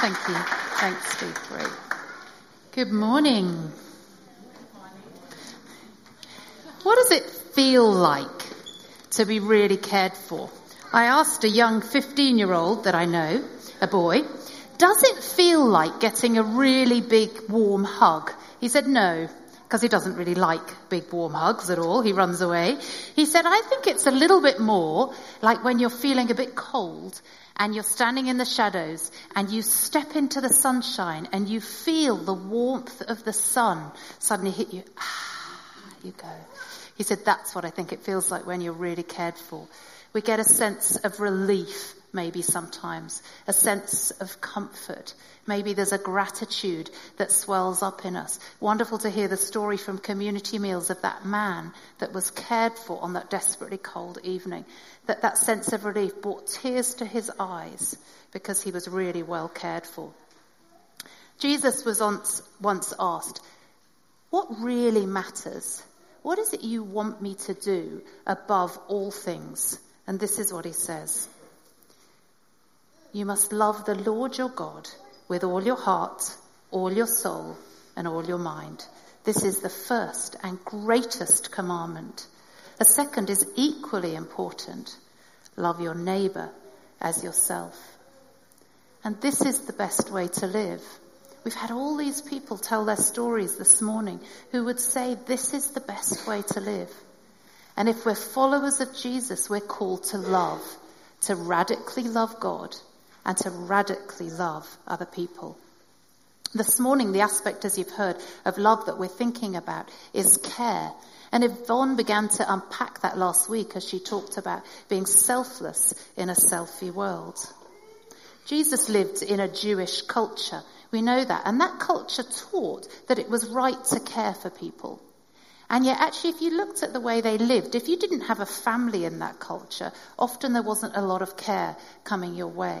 Thank you. Thanks, Steve. Great. Good morning. What does it feel like to be really cared for? I asked a young 15 year old that I know, a boy, does it feel like getting a really big warm hug? He said no, because he doesn't really like big warm hugs at all. He runs away. He said, I think it's a little bit more like when you're feeling a bit cold and you're standing in the shadows and you step into the sunshine and you feel the warmth of the sun suddenly hit you. Ah, you go. He said, that's what I think it feels like when you're really cared for. We get a sense of relief maybe sometimes, a sense of comfort. Maybe there's a gratitude that swells up in us. Wonderful to hear the story from community meals of that man that was cared for on that desperately cold evening. That that sense of relief brought tears to his eyes because he was really well cared for. Jesus was once, once asked, what really matters? What is it you want me to do above all things? And this is what he says. You must love the Lord your God with all your heart, all your soul, and all your mind. This is the first and greatest commandment. The second is equally important. Love your neighbor as yourself. And this is the best way to live. We've had all these people tell their stories this morning who would say this is the best way to live. And if we're followers of Jesus, we're called to love, to radically love God and to radically love other people. This morning, the aspect, as you've heard, of love that we're thinking about is care. And Yvonne began to unpack that last week as she talked about being selfless in a selfie world. Jesus lived in a Jewish culture we know that. And that culture taught that it was right to care for people. And yet, actually, if you looked at the way they lived, if you didn't have a family in that culture, often there wasn't a lot of care coming your way.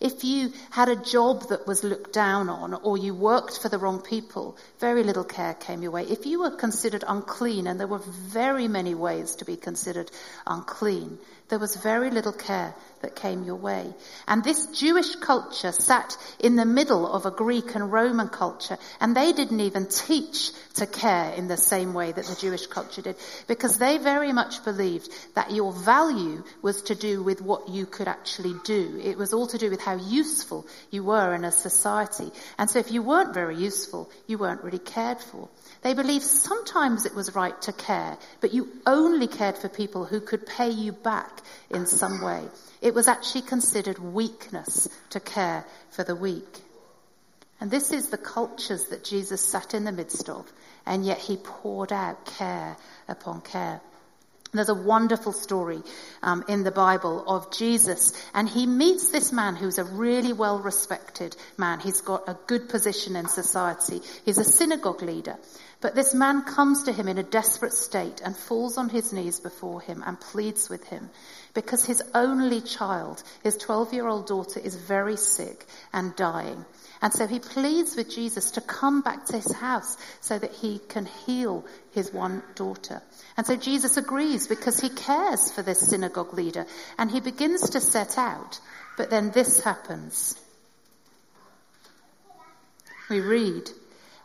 If you had a job that was looked down on or you worked for the wrong people, very little care came your way. If you were considered unclean, and there were very many ways to be considered unclean, there was very little care that came your way. And this Jewish culture sat in the middle of a Greek and Roman culture, and they didn't even teach to care in the same way that the Jewish culture did, because they very much believed that your value was to do with what you could actually do. It was all to do with how useful you were in a society. And so if you weren't very useful, you weren't really cared for. They believed sometimes it was right to care, but you only cared for people who could pay you back in some way. It was actually considered weakness to care for the weak. And this is the cultures that Jesus sat in the midst of, and yet he poured out care upon care. There's a wonderful story um, in the Bible of Jesus, and he meets this man who's a really well respected man. He's got a good position in society. He's a synagogue leader. But this man comes to him in a desperate state and falls on his knees before him and pleads with him because his only child, his 12 year old daughter, is very sick and dying. And so he pleads with Jesus to come back to his house so that he can heal his one daughter. And so Jesus agrees because he cares for this synagogue leader and he begins to set out. But then this happens. We read,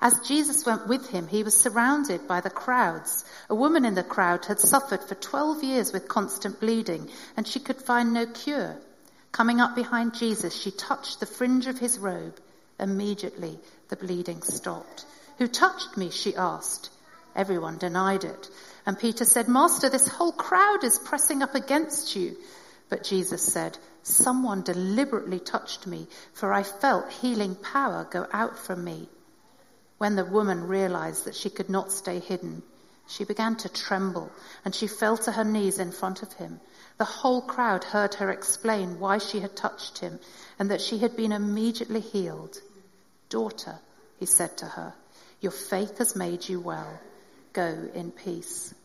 as Jesus went with him, he was surrounded by the crowds. A woman in the crowd had suffered for 12 years with constant bleeding and she could find no cure. Coming up behind Jesus, she touched the fringe of his robe. Immediately, the bleeding stopped. Who touched me? she asked. Everyone denied it. And Peter said, Master, this whole crowd is pressing up against you. But Jesus said, Someone deliberately touched me, for I felt healing power go out from me. When the woman realized that she could not stay hidden, she began to tremble and she fell to her knees in front of him. The whole crowd heard her explain why she had touched him and that she had been immediately healed. Daughter, he said to her, your faith has made you well. Go in peace.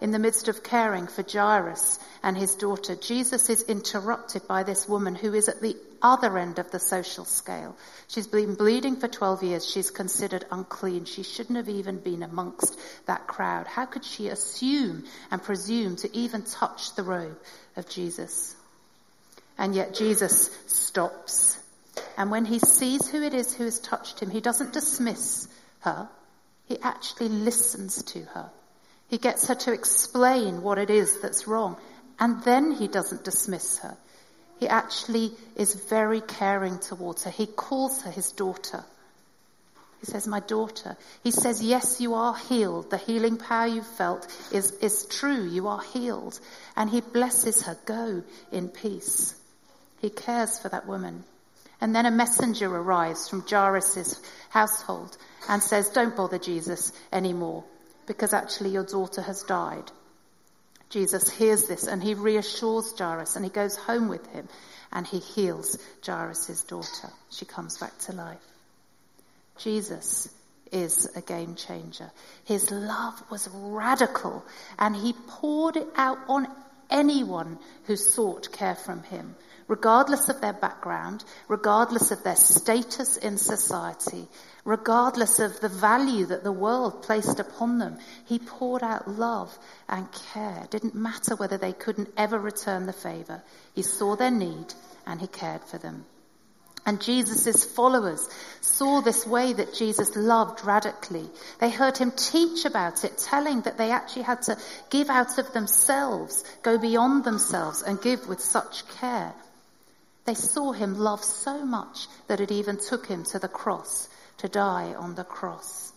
In the midst of caring for Jairus and his daughter, Jesus is interrupted by this woman who is at the other end of the social scale. She's been bleeding for 12 years. She's considered unclean. She shouldn't have even been amongst that crowd. How could she assume and presume to even touch the robe of Jesus? And yet Jesus stops And when he sees who it is who has touched him, he doesn't dismiss her. He actually listens to her. He gets her to explain what it is that's wrong. And then he doesn't dismiss her. He actually is very caring towards her. He calls her his daughter. He says, my daughter. He says, yes, you are healed. The healing power you felt is, is true. You are healed. And he blesses her. Go in peace. He cares for that woman. And then a messenger arrives from Jairus' household and says, don't bother Jesus anymore because actually your daughter has died. Jesus hears this and he reassures Jairus and he goes home with him and he heals Jairus' daughter. She comes back to life. Jesus is a game changer. His love was radical and he poured it out on anyone who sought care from him, regardless of their background, regardless of their status in society, regardless of the value that the world placed upon them. He poured out love and care. It didn't matter whether they couldn't ever return the favor. He saw their need and he cared for them. And Jesus' followers saw this way that Jesus loved radically. They heard him teach about it, telling that they actually had to give out of themselves, go beyond themselves and give with such care. They saw him love so much that it even took him to the cross to die on the cross.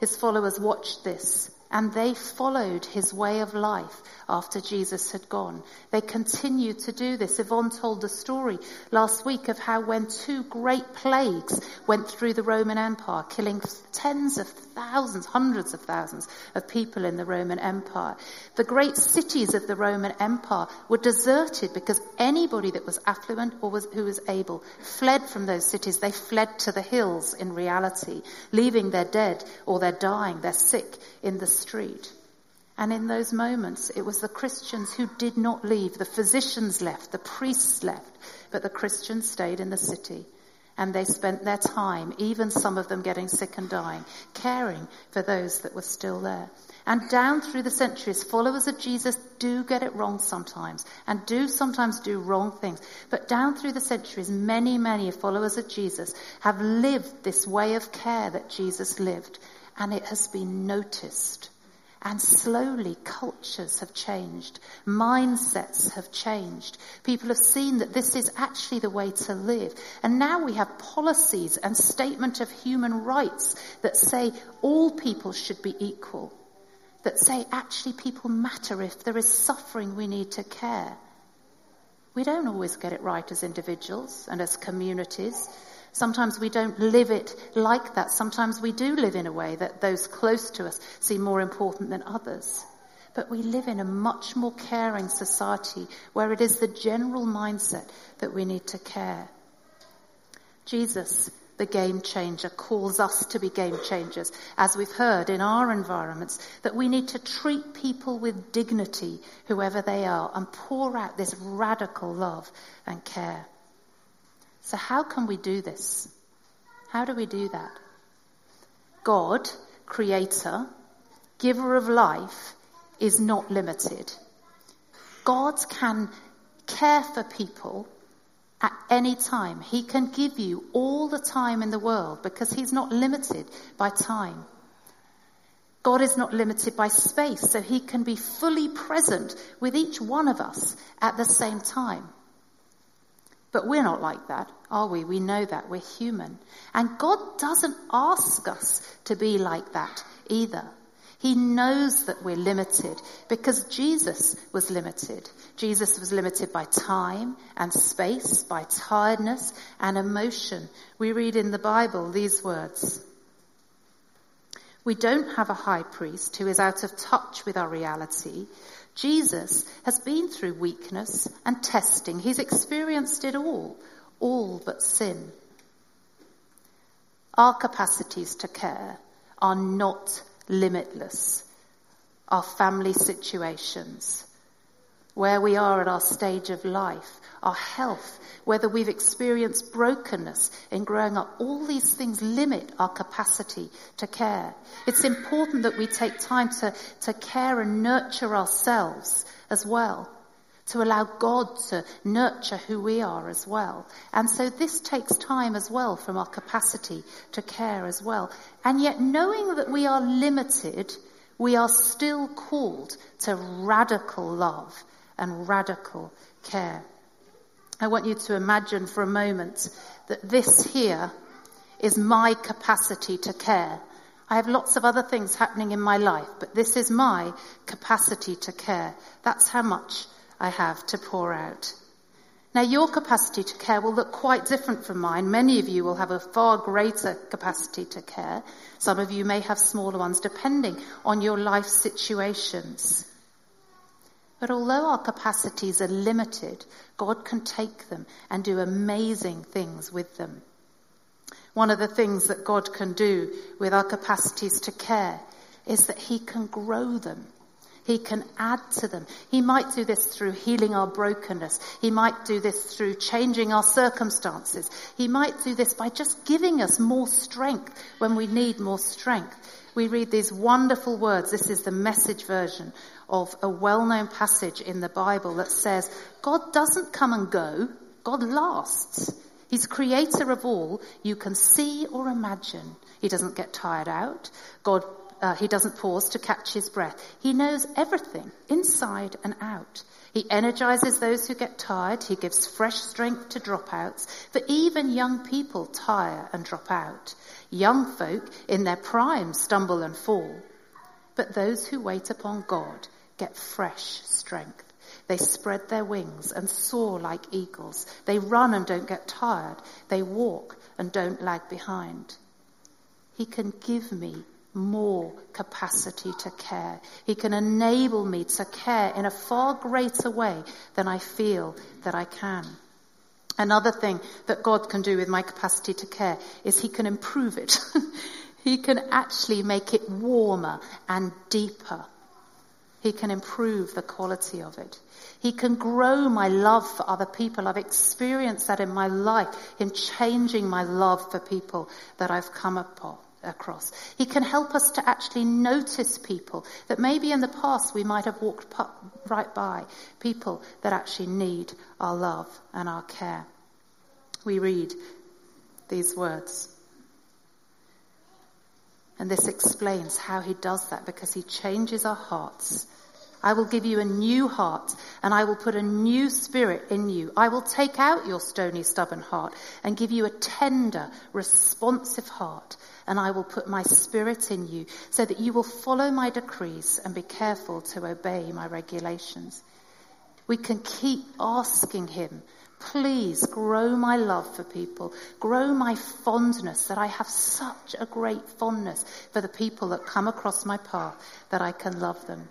His followers watched this and they followed his way of life after Jesus had gone. They continued to do this. Yvonne told the story last week of how when two great plagues went through the Roman Empire, killing tens of thousands, hundreds of thousands of people in the Roman Empire, the great cities of the Roman Empire were deserted because anybody that was affluent or was, who was able fled from those cities. They fled to the hills in reality, leaving their dead or their dying, their sick in the street. And in those moments, it was the Christians who did not leave. The physicians left, the priests left, but the Christians stayed in the city. And they spent their time, even some of them getting sick and dying, caring for those that were still there. And down through the centuries, followers of Jesus do get it wrong sometimes and do sometimes do wrong things. But down through the centuries, many, many followers of Jesus have lived this way of care that Jesus lived and it has been noticed. And slowly cultures have changed. Mindsets have changed. People have seen that this is actually the way to live. And now we have policies and statement of human rights that say all people should be equal. That say actually people matter if there is suffering we need to care. We don't always get it right as individuals and as communities. Sometimes we don't live it like that. Sometimes we do live in a way that those close to us seem more important than others. But we live in a much more caring society where it is the general mindset that we need to care. Jesus, the game changer, calls us to be game changers, as we've heard in our environments, that we need to treat people with dignity, whoever they are, and pour out this radical love and care. So how can we do this? How do we do that? God, creator, giver of life, is not limited. God can care for people at any time. He can give you all the time in the world because he's not limited by time. God is not limited by space, so he can be fully present with each one of us at the same time. But we're not like that, are we? We know that. We're human. And God doesn't ask us to be like that either. He knows that we're limited because Jesus was limited. Jesus was limited by time and space, by tiredness and emotion. We read in the Bible these words. We don't have a high priest who is out of touch with our reality, Jesus has been through weakness and testing. He's experienced it all, all but sin. Our capacities to care are not limitless. Our family situations, where we are at our stage of life, our health, whether we've experienced brokenness in growing up, all these things limit our capacity to care. It's important that we take time to, to care and nurture ourselves as well. To allow God to nurture who we are as well. And so this takes time as well from our capacity to care as well. And yet knowing that we are limited, we are still called to radical love and radical care. I want you to imagine for a moment that this here is my capacity to care. I have lots of other things happening in my life, but this is my capacity to care. That's how much I have to pour out. Now, your capacity to care will look quite different from mine. Many of you will have a far greater capacity to care. Some of you may have smaller ones, depending on your life situations. But although our capacities are limited, God can take them and do amazing things with them. One of the things that God can do with our capacities to care is that He can grow them. He can add to them. He might do this through healing our brokenness. He might do this through changing our circumstances. He might do this by just giving us more strength when we need more strength. We read these wonderful words. This is the message version of a well-known passage in the Bible that says, God doesn't come and go. God lasts. He's creator of all you can see or imagine. He doesn't get tired out. God uh, he doesn't pause to catch his breath. He knows everything, inside and out. He energizes those who get tired. He gives fresh strength to dropouts. For even young people tire and drop out. Young folk in their prime stumble and fall. But those who wait upon God get fresh strength. They spread their wings and soar like eagles. They run and don't get tired. They walk and don't lag behind. He can give me more capacity to care. He can enable me to care in a far greater way than I feel that I can. Another thing that God can do with my capacity to care is He can improve it. he can actually make it warmer and deeper. He can improve the quality of it. He can grow my love for other people. I've experienced that in my life, in changing my love for people that I've come upon across. He can help us to actually notice people that maybe in the past we might have walked right by, people that actually need our love and our care. We read these words. And this explains how he does that because he changes our hearts I will give you a new heart and I will put a new spirit in you. I will take out your stony, stubborn heart and give you a tender, responsive heart. And I will put my spirit in you so that you will follow my decrees and be careful to obey my regulations. We can keep asking him, please grow my love for people, grow my fondness that I have such a great fondness for the people that come across my path that I can love them.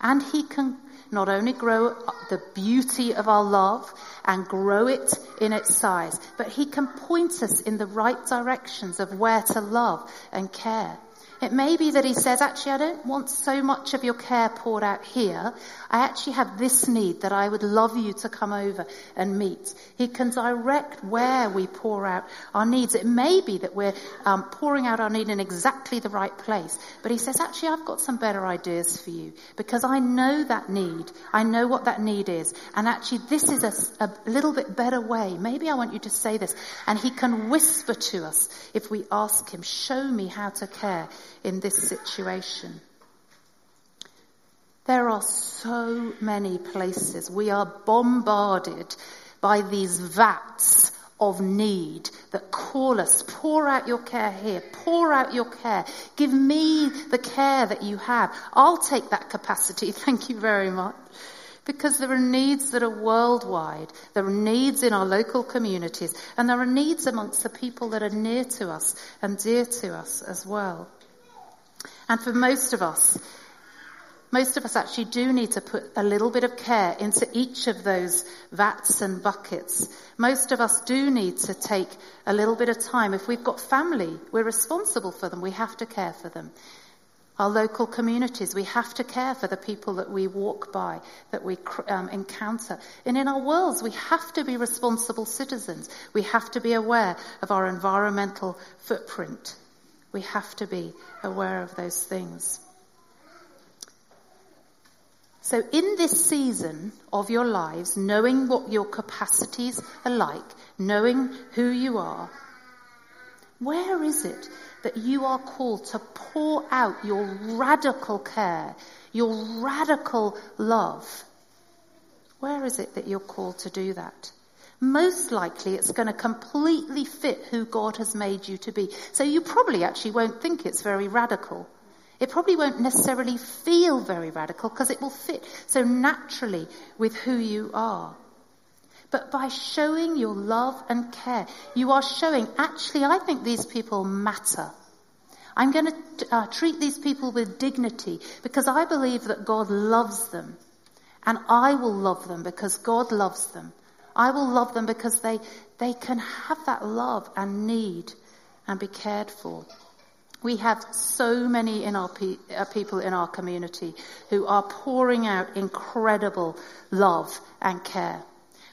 And he can not only grow the beauty of our love and grow it in its size, but he can point us in the right directions of where to love and care. It may be that he says, actually, I don't want so much of your care poured out here. I actually have this need that I would love you to come over and meet. He can direct where we pour out our needs. It may be that we're um, pouring out our need in exactly the right place, but he says, actually, I've got some better ideas for you because I know that need. I know what that need is. And actually, this is a, a little bit better way. Maybe I want you to say this. And he can whisper to us if we ask him, show me how to care in this situation. There are so many places we are bombarded by these vats of need that call us, pour out your care here, pour out your care, give me the care that you have. I'll take that capacity, thank you very much. Because there are needs that are worldwide. There are needs in our local communities and there are needs amongst the people that are near to us and dear to us as well. And for most of us, most of us actually do need to put a little bit of care into each of those vats and buckets. Most of us do need to take a little bit of time. If we've got family, we're responsible for them. We have to care for them. Our local communities, we have to care for the people that we walk by, that we um, encounter. And in our worlds, we have to be responsible citizens. We have to be aware of our environmental footprint. We have to be aware of those things. So in this season of your lives, knowing what your capacities are like, knowing who you are, where is it that you are called to pour out your radical care, your radical love? Where is it that you're called to do that? Most likely it's going to completely fit who God has made you to be. So you probably actually won't think it's very radical. It probably won't necessarily feel very radical because it will fit so naturally with who you are. But by showing your love and care, you are showing, actually, I think these people matter. I'm going to uh, treat these people with dignity because I believe that God loves them. And I will love them because God loves them. I will love them because they, they can have that love and need and be cared for. We have so many in our pe- uh, people in our community who are pouring out incredible love and care.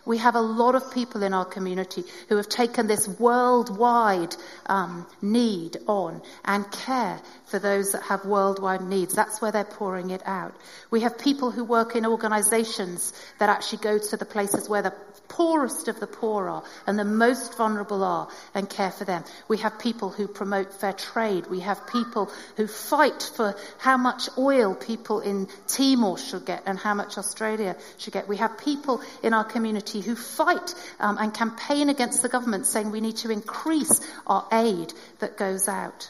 We have a lot of people in our community who have taken this worldwide um, need on and care for those that have worldwide needs. That's where they're pouring it out. We have people who work in organizations that actually go to the places where the poorest of the poor are and the most vulnerable are and care for them. We have people who promote fair trade. We have people who fight for how much oil people in Timor should get and how much Australia should get. We have people in our community who fight um, and campaign against the government saying we need to increase our aid that goes out.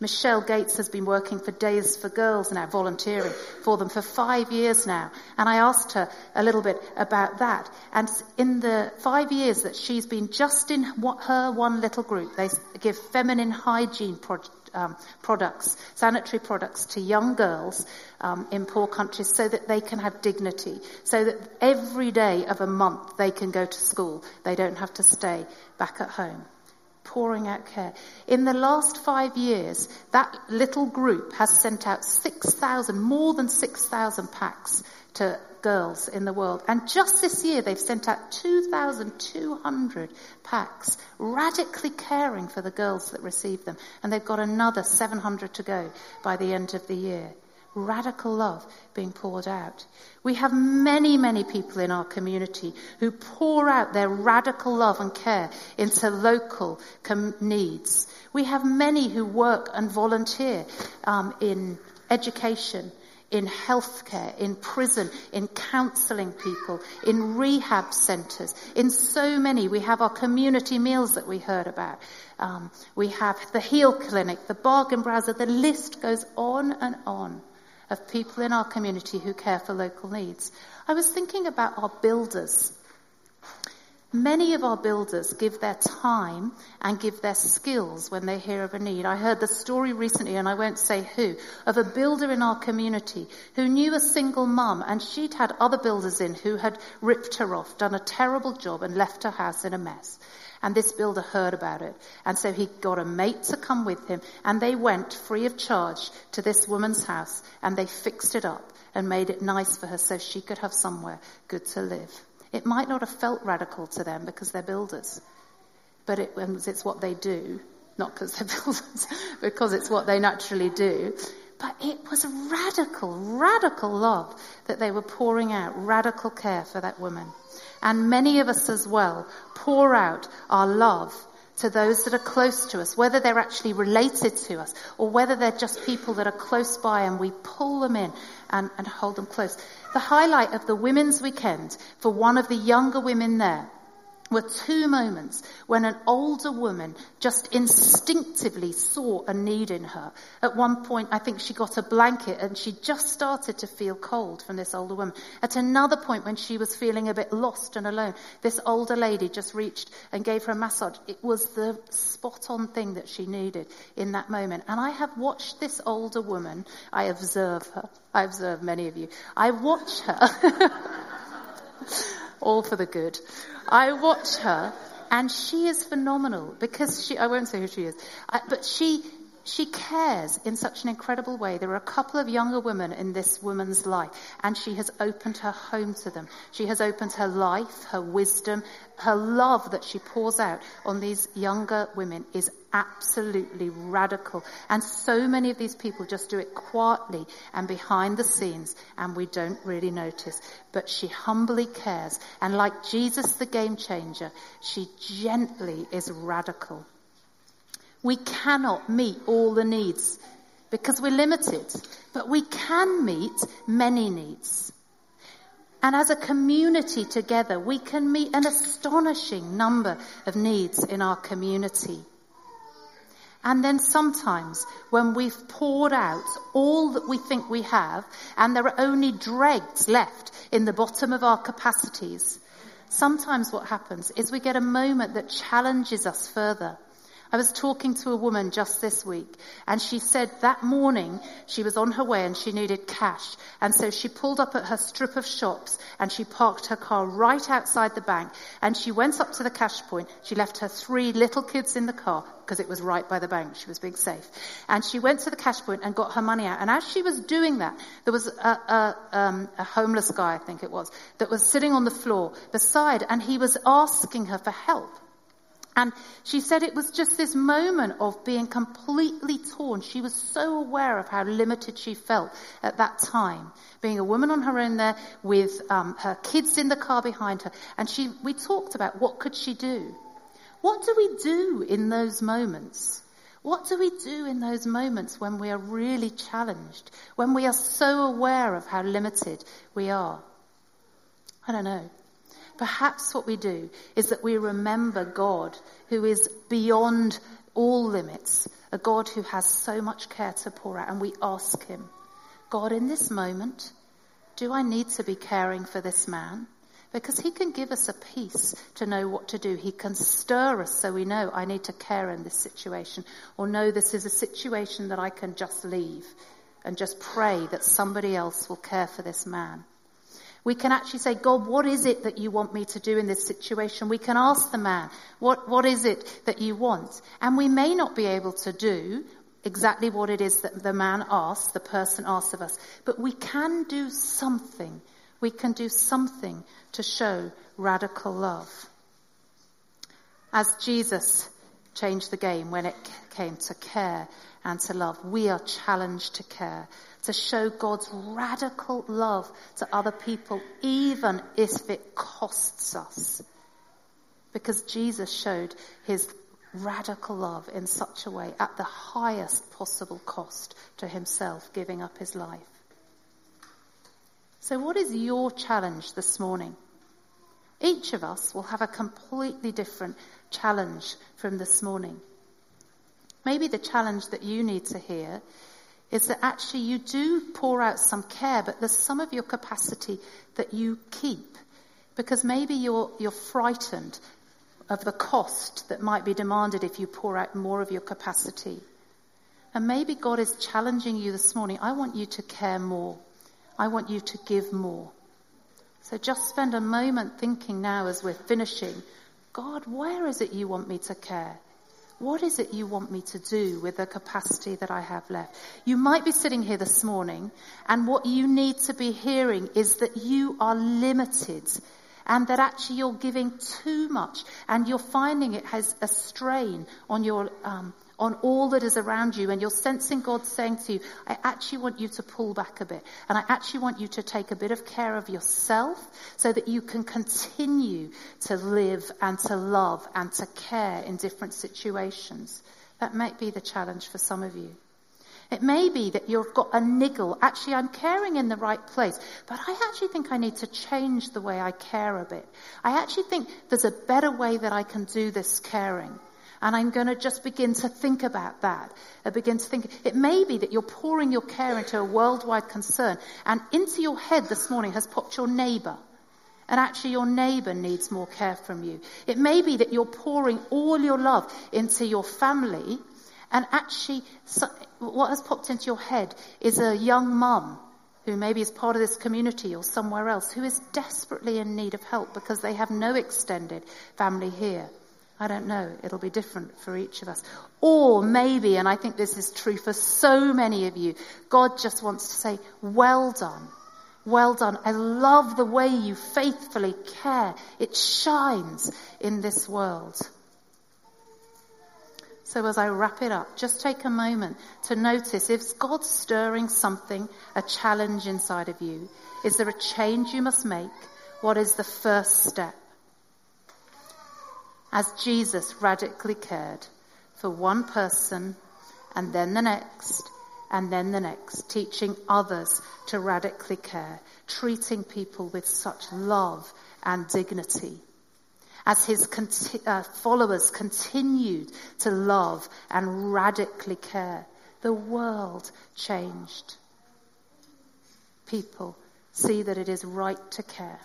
Michelle Gates has been working for Days for Girls now, volunteering for them for five years now. And I asked her a little bit about that. And in the five years that she's been just in her one little group, they give feminine hygiene pro- um, products, sanitary products to young girls um, in poor countries so that they can have dignity, so that every day of a month they can go to school. They don't have to stay back at home pouring out care. In the last five years, that little group has sent out 6,000, more than 6,000 packs to girls in the world. And just this year, they've sent out 2,200 packs, radically caring for the girls that receive them. And they've got another 700 to go by the end of the year radical love being poured out. We have many, many people in our community who pour out their radical love and care into local com- needs. We have many who work and volunteer um, in education, in healthcare, in prison, in counselling people, in rehab centres, in so many. We have our community meals that we heard about. Um, we have the Heal Clinic, the Bargain Browser. The list goes on and on of people in our community who care for local needs. I was thinking about our builders. Many of our builders give their time and give their skills when they hear of a need. I heard the story recently, and I won't say who, of a builder in our community who knew a single mum, and she'd had other builders in who had ripped her off, done a terrible job, and left her house in a mess. And this builder heard about it. And so he got a mate to come with him and they went free of charge to this woman's house and they fixed it up and made it nice for her so she could have somewhere good to live. It might not have felt radical to them because they're builders, but it, it's what they do, not because they're builders, because it's what they naturally do. But it was radical, radical love that they were pouring out, radical care for that woman and many of us as well pour out our love to those that are close to us, whether they're actually related to us or whether they're just people that are close by and we pull them in and, and hold them close. The highlight of the women's weekend for one of the younger women there were two moments when an older woman just instinctively saw a need in her. At one point, I think she got a blanket and she just started to feel cold from this older woman. At another point, when she was feeling a bit lost and alone, this older lady just reached and gave her a massage. It was the spot on thing that she needed in that moment. And I have watched this older woman. I observe her. I observe many of you. I watch her. all for the good. I watch her and she is phenomenal because she, I won't say who she is, I, but she, she cares in such an incredible way. There are a couple of younger women in this woman's life, and she has opened her home to them. She has opened her life, her wisdom, her love that she pours out on these younger women is absolutely radical. And so many of these people just do it quietly and behind the scenes, and we don't really notice. But she humbly cares, and like Jesus, the game changer, she gently is radical. We cannot meet all the needs because we're limited, but we can meet many needs. And as a community together, we can meet an astonishing number of needs in our community. And then sometimes when we've poured out all that we think we have and there are only dregs left in the bottom of our capacities, sometimes what happens is we get a moment that challenges us further. I was talking to a woman just this week and she said that morning she was on her way and she needed cash. And so she pulled up at her strip of shops and she parked her car right outside the bank and she went up to the cash point. She left her three little kids in the car because it was right by the bank. She was being safe. And she went to the cash point and got her money out. And as she was doing that, there was a, a, um, a homeless guy, I think it was, that was sitting on the floor beside and he was asking her for help. And she said it was just this moment of being completely torn. She was so aware of how limited she felt at that time, being a woman on her own there with um, her kids in the car behind her. And she, we talked about what could she do. What do we do in those moments? What do we do in those moments when we are really challenged, when we are so aware of how limited we are? I don't know. Perhaps what we do is that we remember God who is beyond all limits, a God who has so much care to pour out, and we ask Him, God, in this moment, do I need to be caring for this man? Because he can give us a peace to know what to do. He can stir us so we know I need to care in this situation, or know this is a situation that I can just leave and just pray that somebody else will care for this man. We can actually say, God, what is it that you want me to do in this situation? We can ask the man, what, what is it that you want? And we may not be able to do exactly what it is that the man asks, the person asks of us, but we can do something. We can do something to show radical love. As Jesus changed the game when it came to care and to love, we are challenged to care to show God's radical love to other people, even if it costs us. Because Jesus showed his radical love in such a way at the highest possible cost to himself, giving up his life. So what is your challenge this morning? Each of us will have a completely different challenge from this morning. Maybe the challenge that you need to hear is that actually you do pour out some care, but there's some of your capacity that you keep because maybe you're, you're frightened of the cost that might be demanded if you pour out more of your capacity. And maybe God is challenging you this morning. I want you to care more. I want you to give more. So just spend a moment thinking now as we're finishing, God, where is it you want me to care? What is it you want me to do with the capacity that I have left? You might be sitting here this morning and what you need to be hearing is that you are limited and that actually you're giving too much and you're finding it has a strain on your um, on all that is around you and you're sensing God saying to you, I actually want you to pull back a bit and I actually want you to take a bit of care of yourself so that you can continue to live and to love and to care in different situations. That might be the challenge for some of you. It may be that you've got a niggle. Actually, I'm caring in the right place, but I actually think I need to change the way I care a bit. I actually think there's a better way that I can do this caring. And I'm going to just begin to think about that. I begin to think, it may be that you're pouring your care into a worldwide concern and into your head this morning has popped your neighbor. And actually your neighbor needs more care from you. It may be that you're pouring all your love into your family and actually what has popped into your head is a young mum who maybe is part of this community or somewhere else who is desperately in need of help because they have no extended family here. I don't know. It'll be different for each of us. Or maybe, and I think this is true for so many of you, God just wants to say, well done. Well done. I love the way you faithfully care. It shines in this world. So as I wrap it up, just take a moment to notice if God's stirring something, a challenge inside of you. Is there a change you must make? What is the first step? As Jesus radically cared for one person and then the next and then the next, teaching others to radically care, treating people with such love and dignity. As his conti- uh, followers continued to love and radically care, the world changed. People see that it is right to care.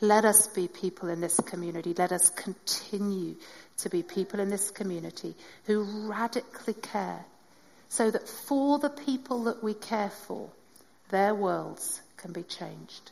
Let us be people in this community. Let us continue to be people in this community who radically care so that for the people that we care for, their worlds can be changed.